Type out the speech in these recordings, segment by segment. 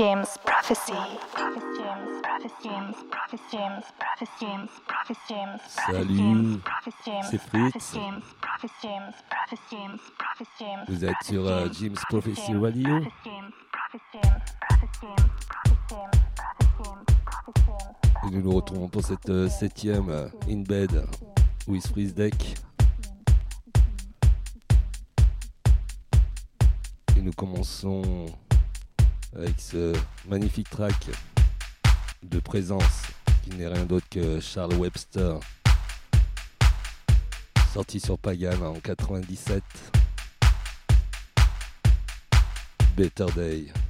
James Prophecy. Salut, c'est Fritz. Vous êtes sur euh, James Prophecy Radio. Et nous nous retrouvons pour cette euh, septième euh, In Bed with Freeze Deck. Et nous commençons avec ce magnifique track de présence qui n'est rien d'autre que Charles Webster, sorti sur Pagan en 97. Better Day.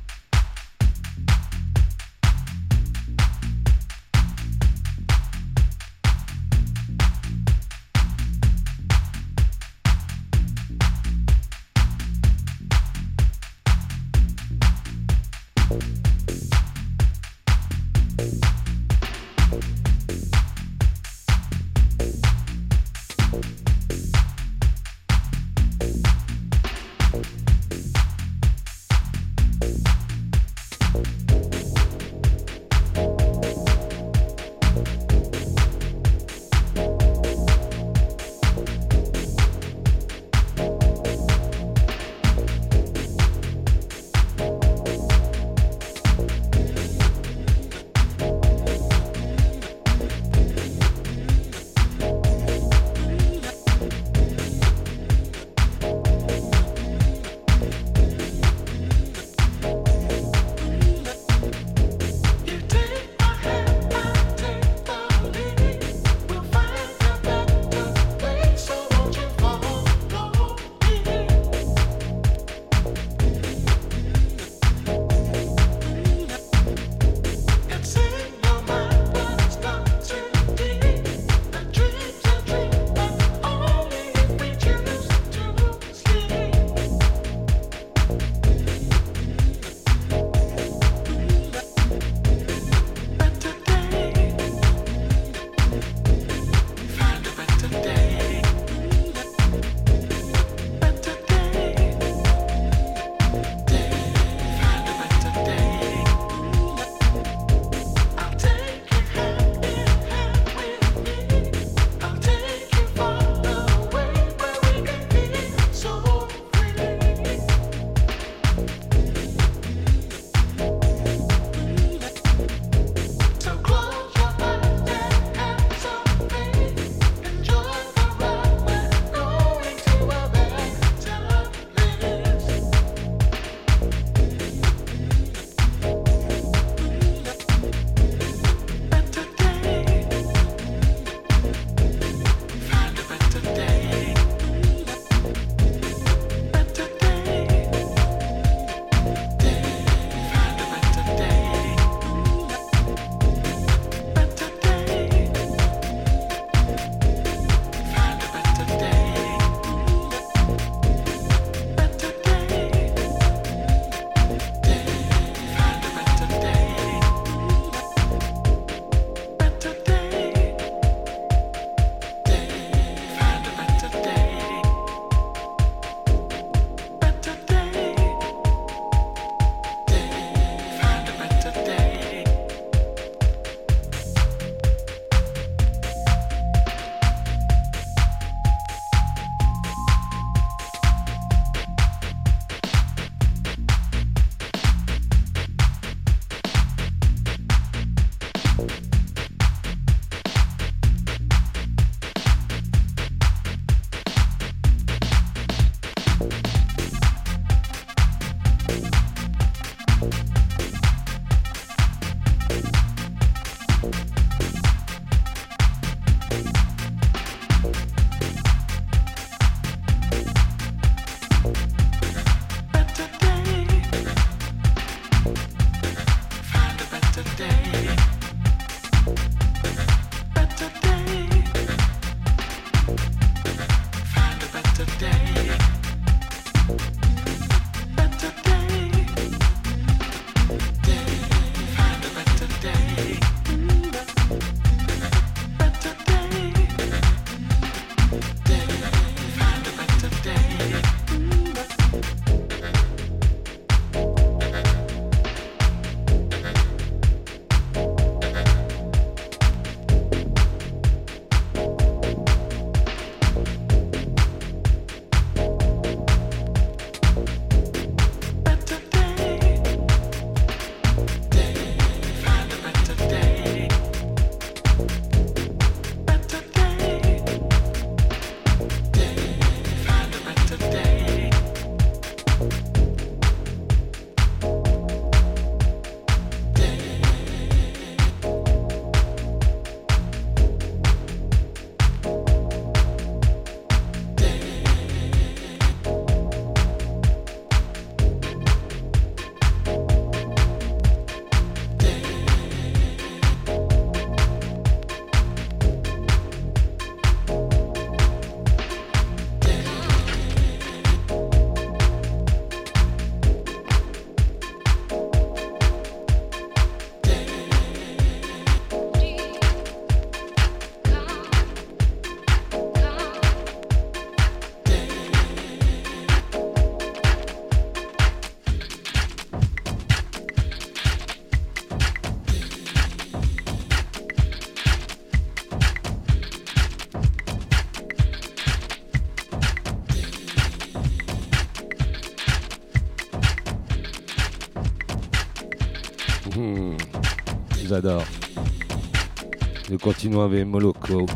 Nous continuons avec Moloko,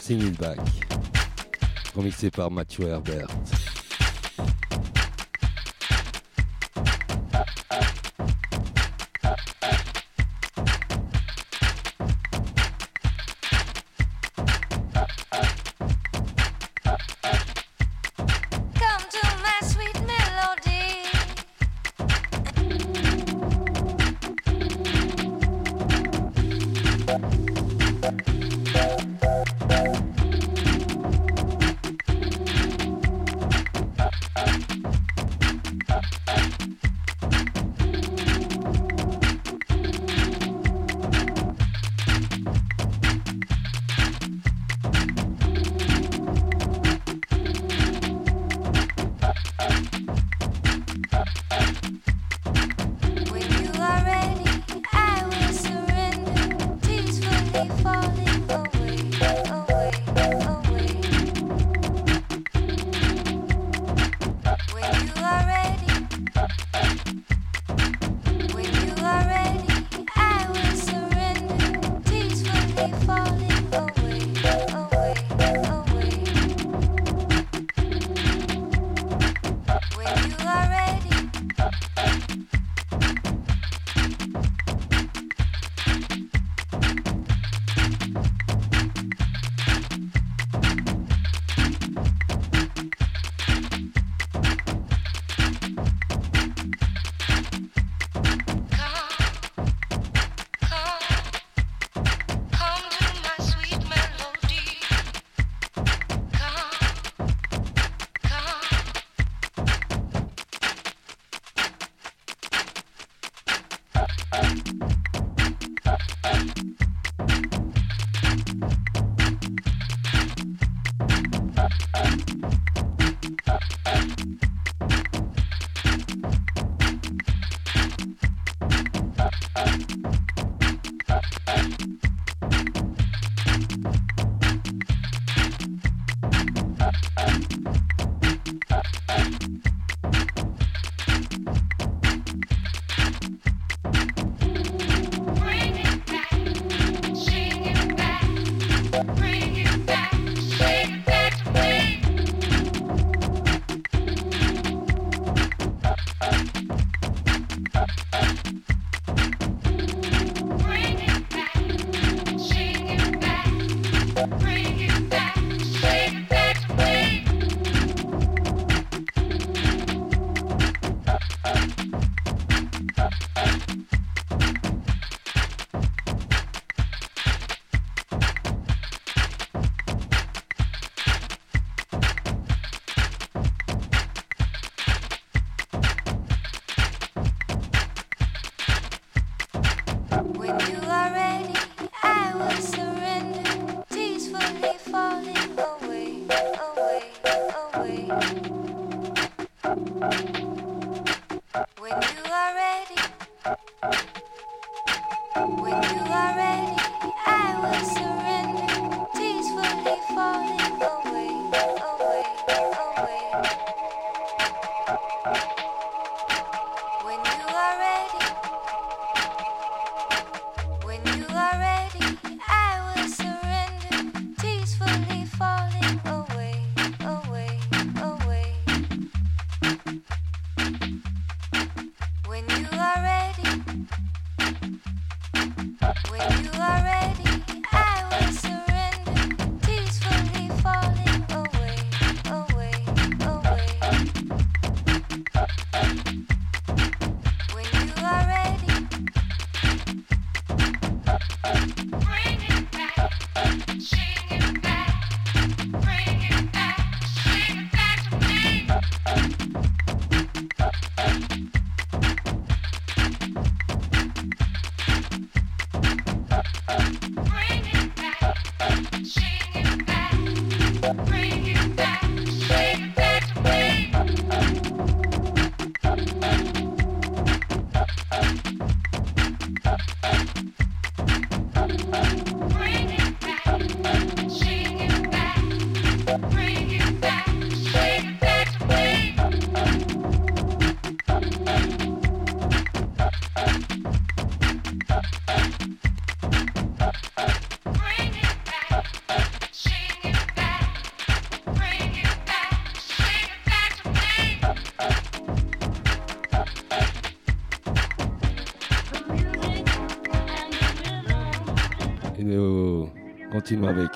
Singing Back, remixé par Mathieu Herbert.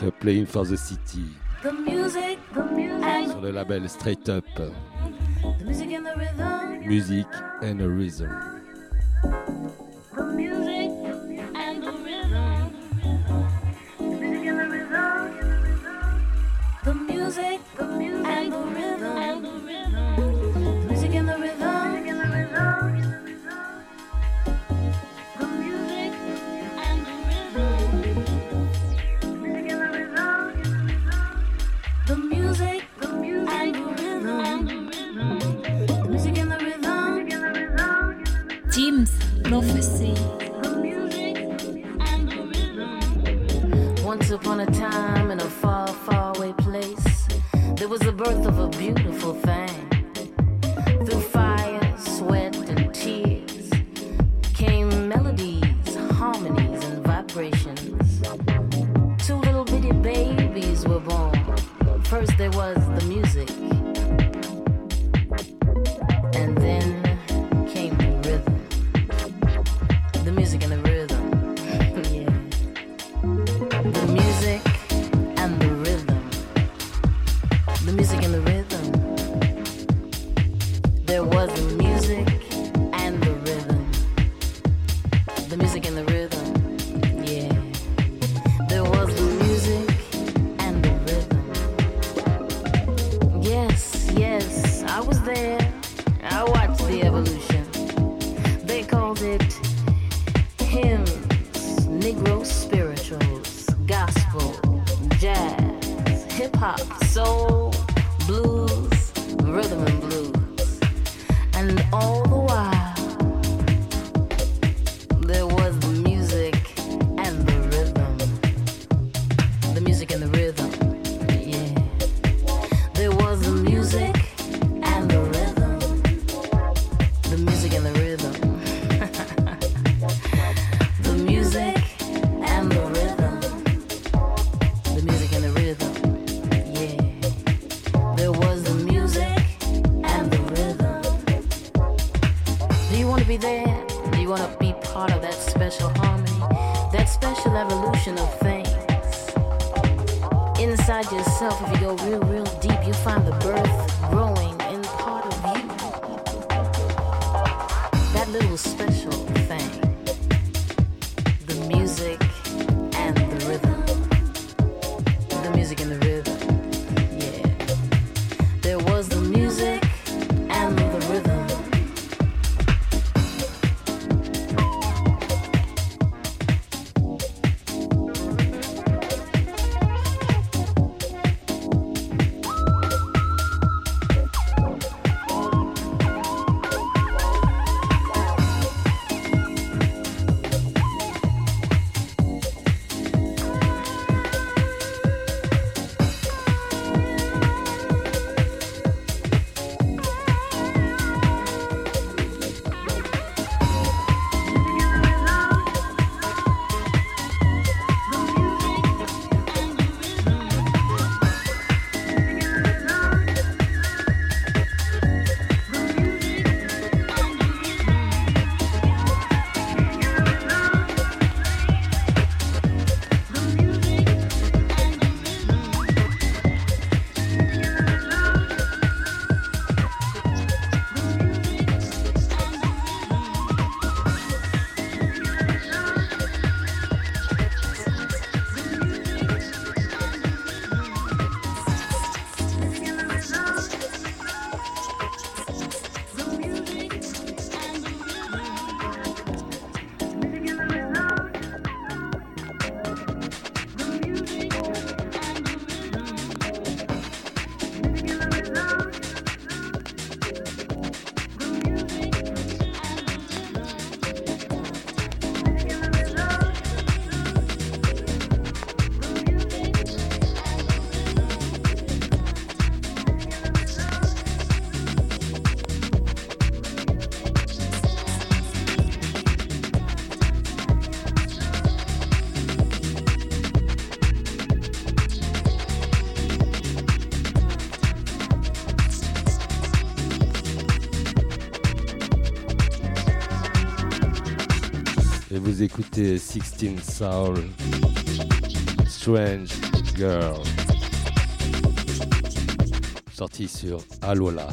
Euh, Playing for the City. The music, the music. Sur le label Straight Up. The music and the rhythm. Music and a Rhythm. the music and the rhythm. écoutez 16 Soul, Strange Girl, sorti sur Alola.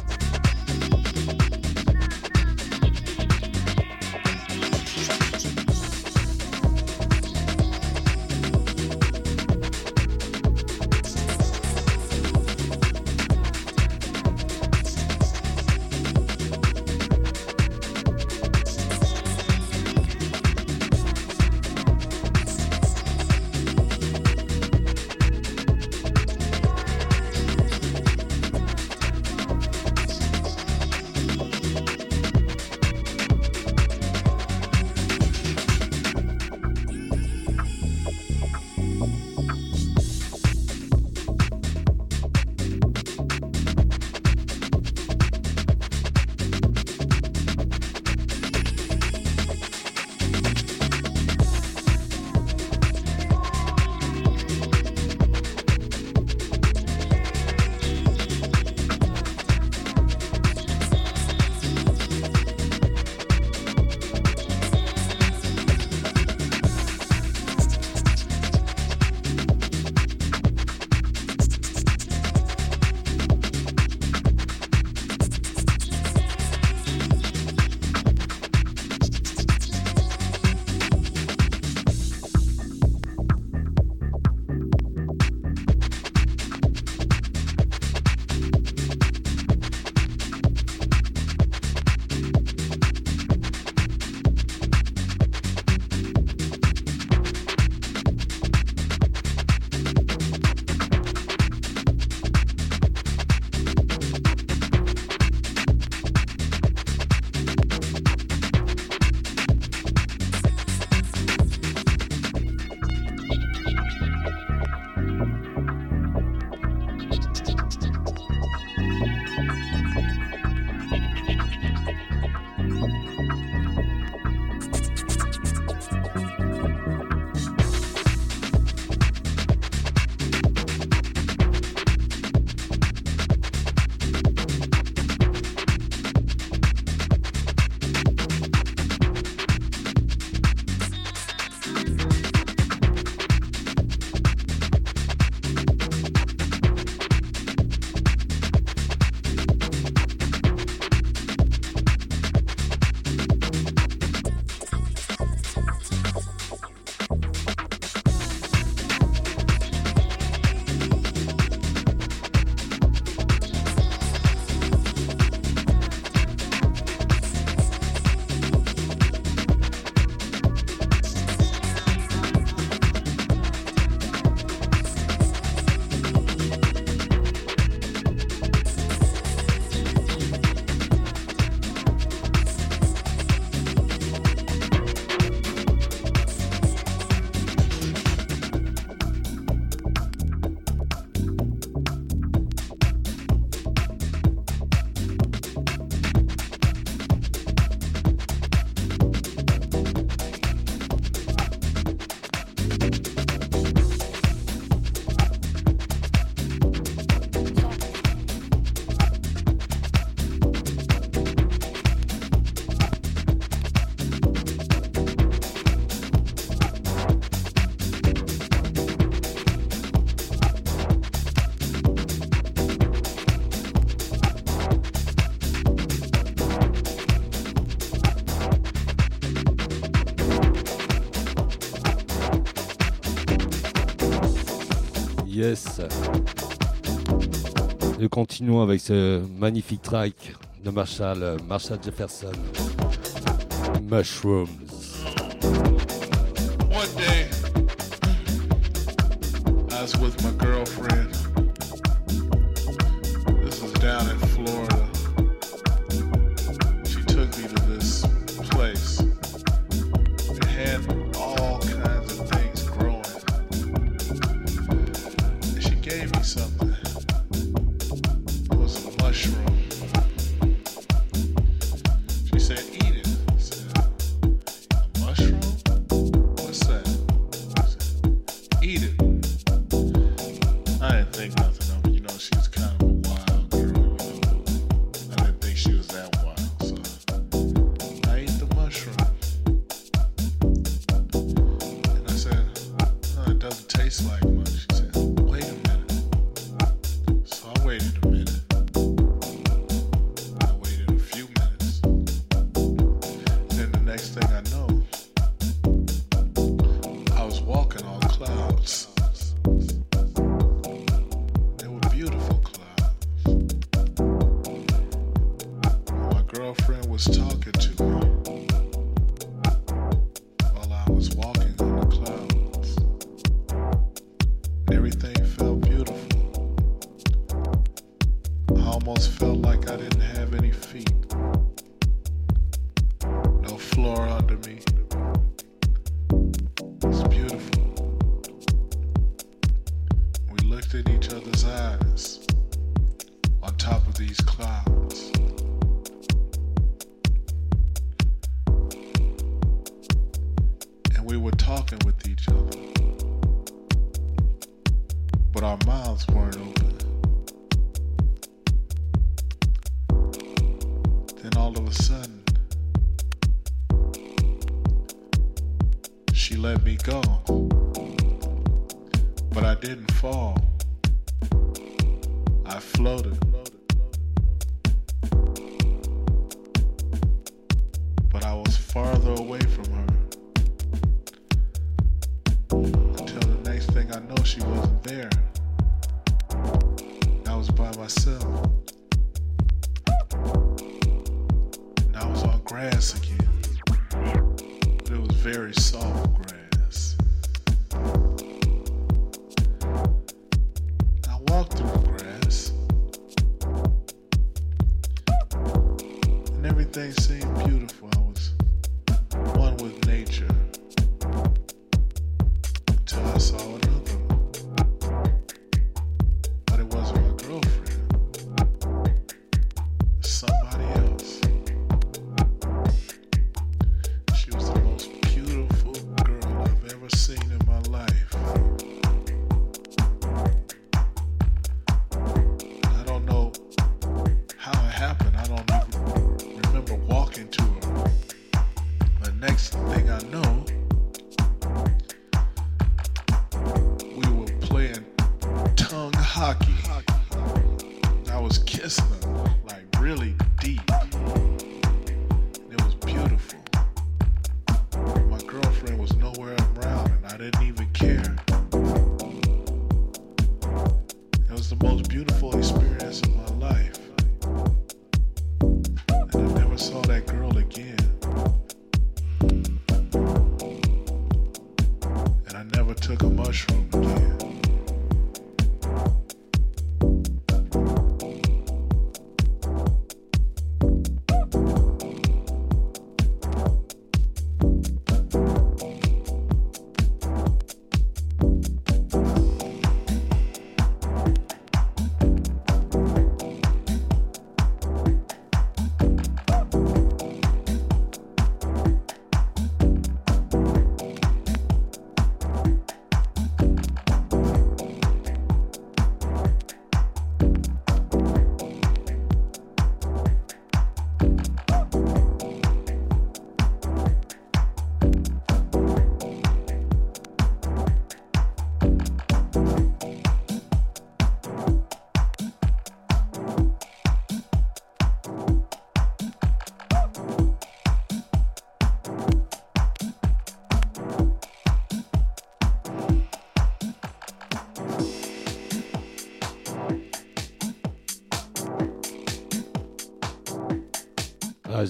Nous continuons avec ce magnifique track de Marshall, Marshall Jefferson, Mushrooms. was kissing her.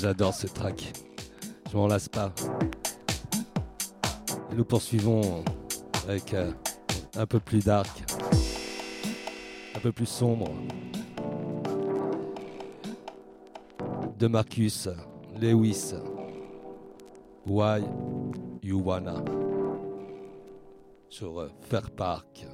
j'adore ce track. Je m'en lasse pas. Et nous poursuivons avec euh, un peu plus dark, un peu plus sombre. De Marcus Lewis. Why You Wanna? Sur euh, Fair Park.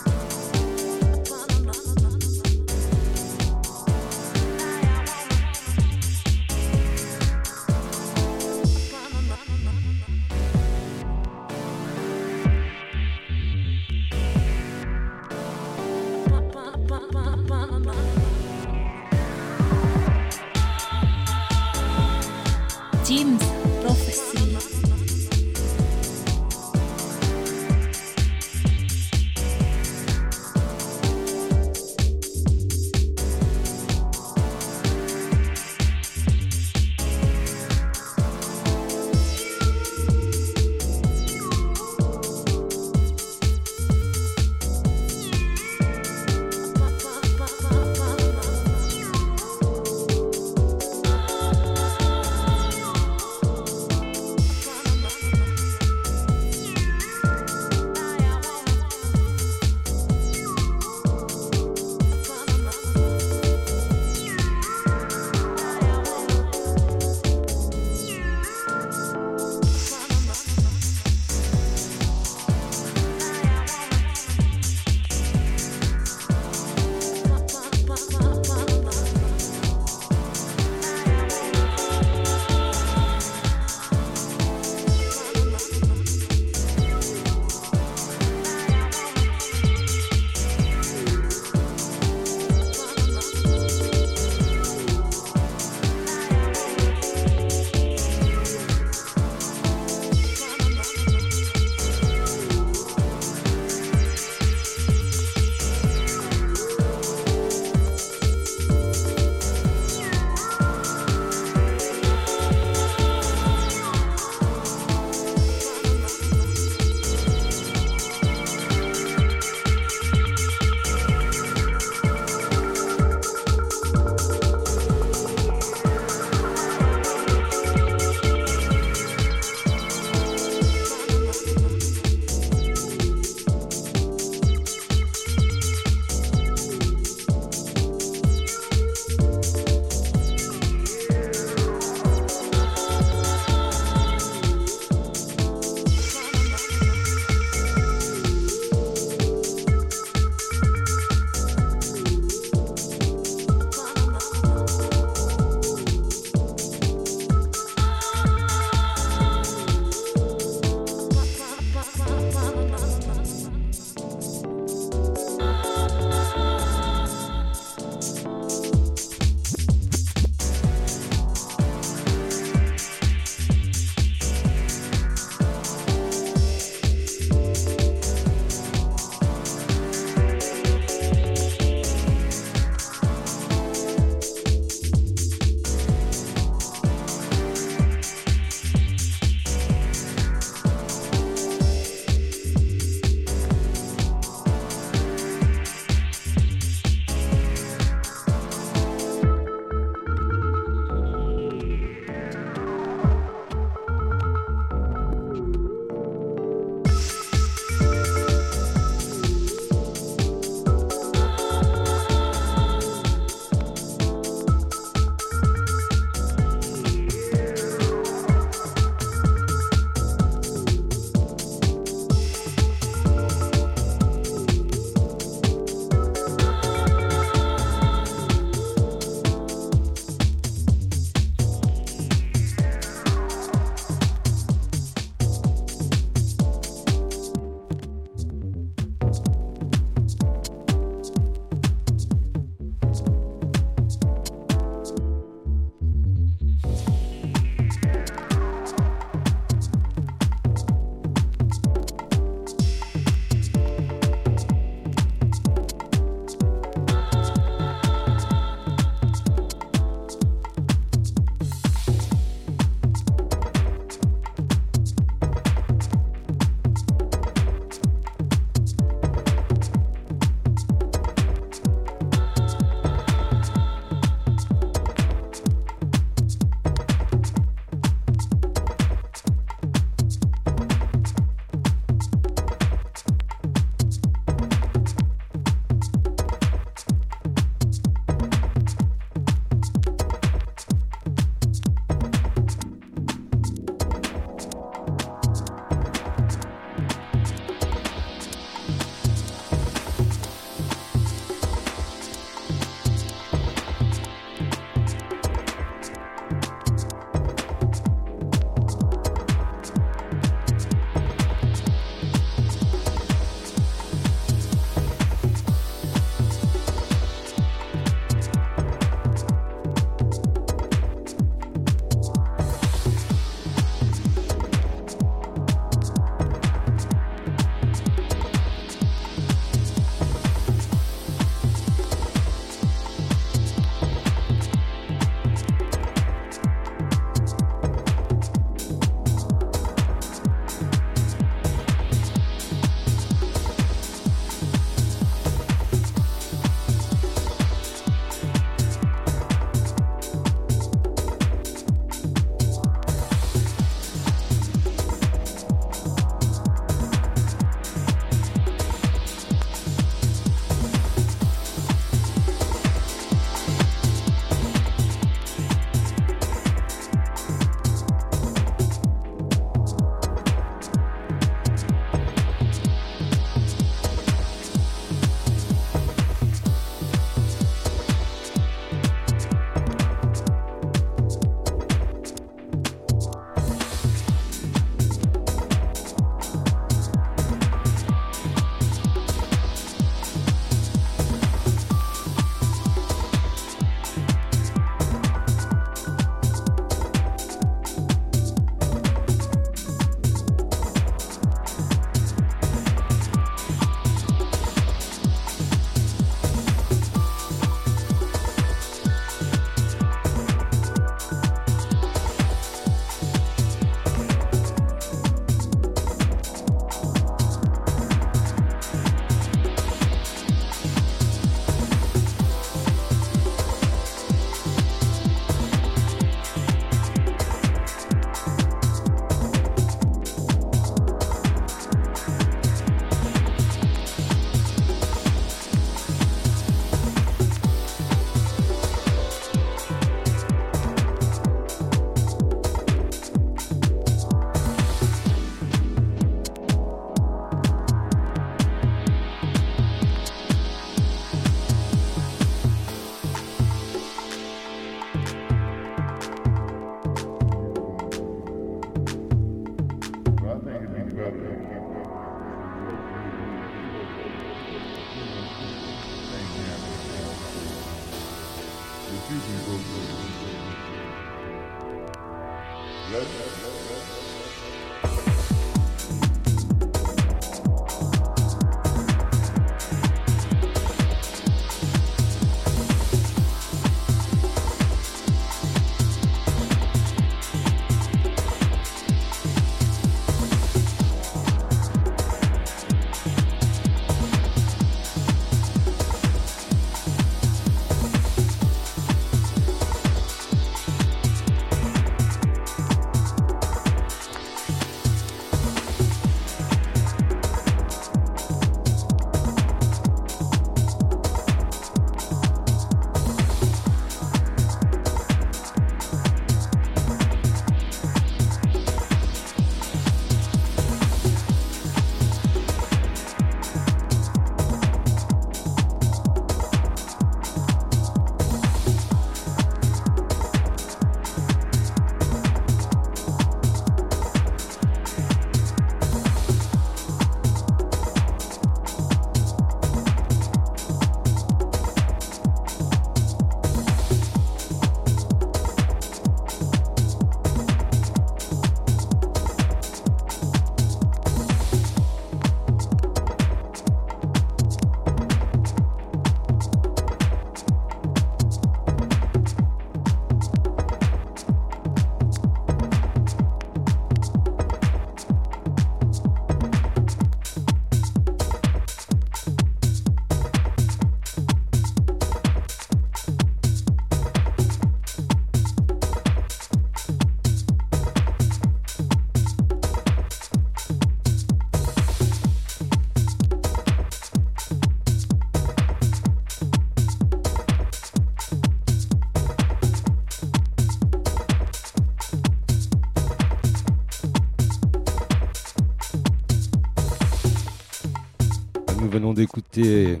D'écouter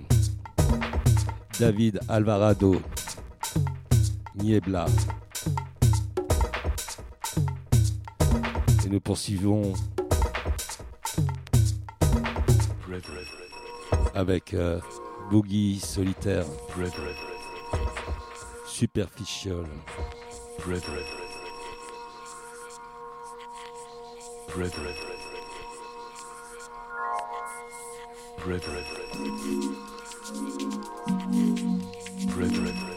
David Alvarado, Niebla. Et nous poursuivons avec euh, Boogie Solitaire, Superficial. Brethren. Brethren.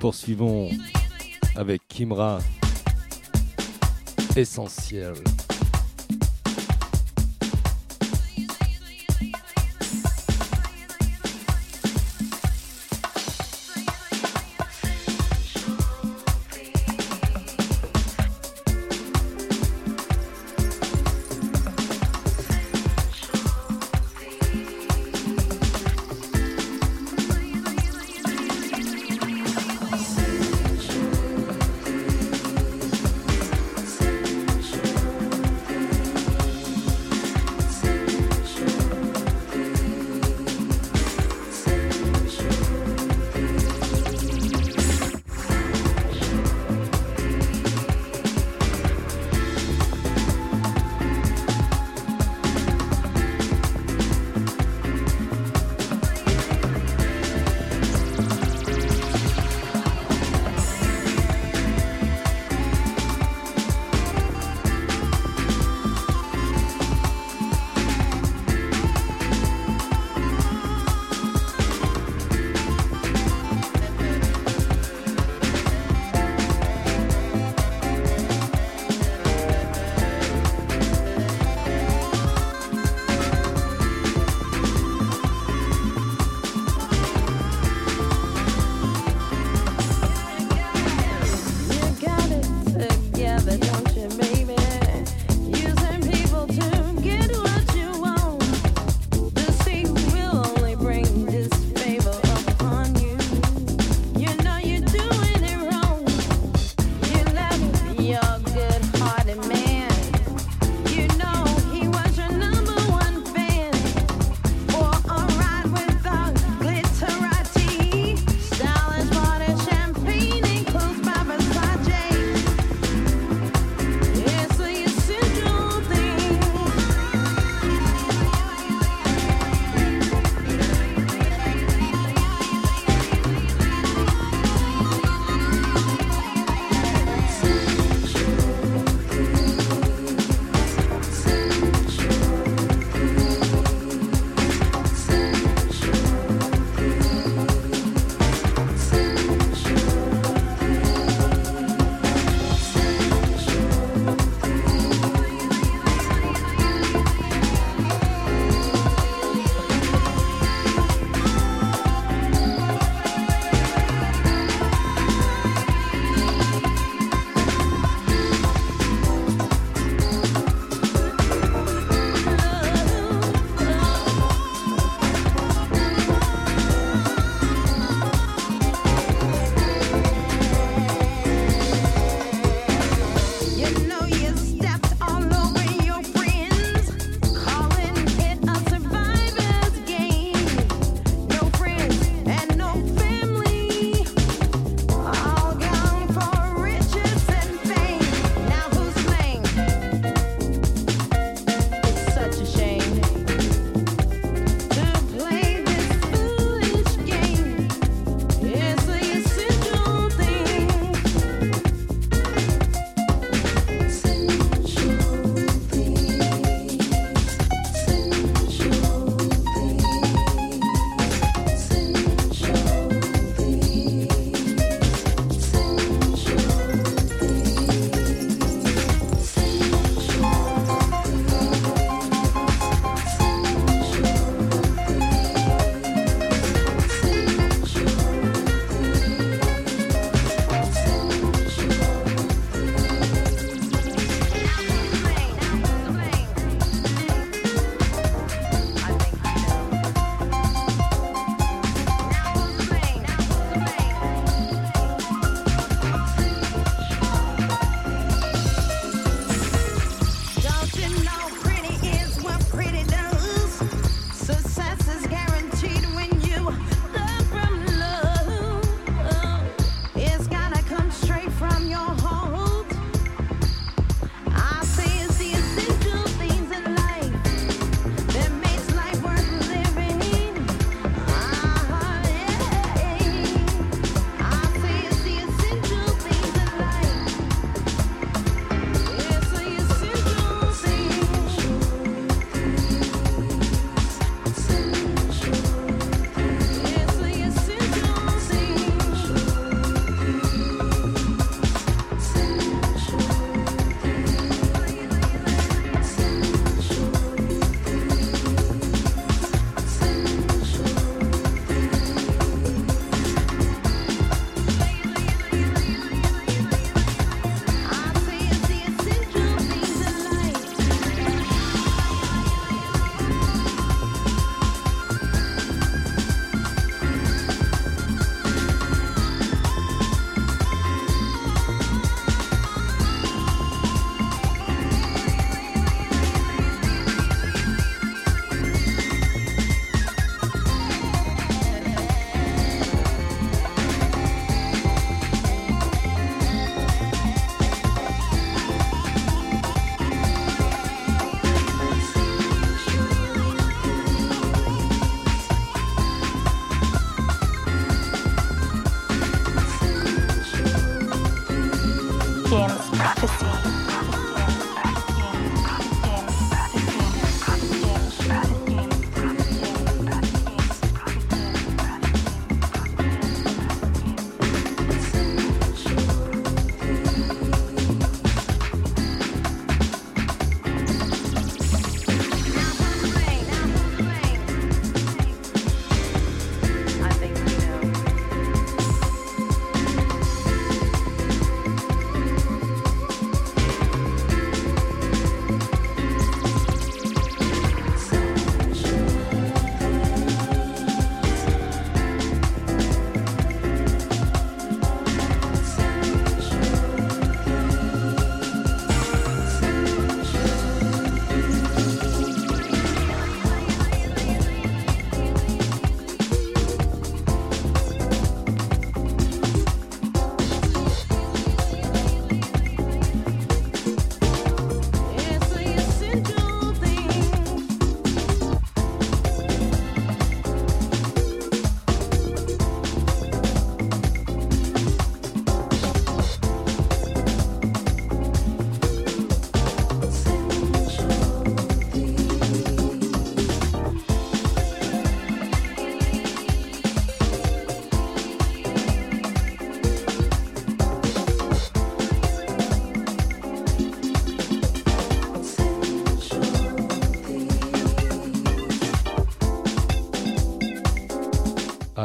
Poursuivons avec Kimra. Essentiel.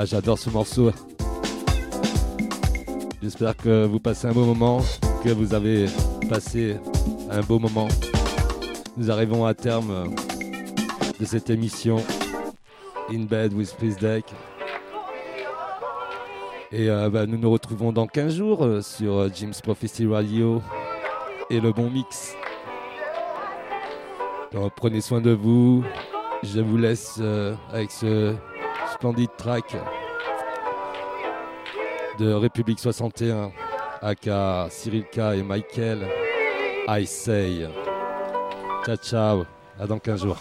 J'adore ce morceau. J'espère que vous passez un beau moment, que vous avez passé un beau moment. Nous arrivons à terme de cette émission In Bed with Please Deck. Et euh, bah, nous nous retrouvons dans 15 jours euh, sur euh, Jim's Prophecy Radio et le bon mix. prenez soin de vous. Je vous laisse avec ce splendide track de République 61, aka Cyril K et Michael. I say. Ciao, ciao. À dans 15 jours.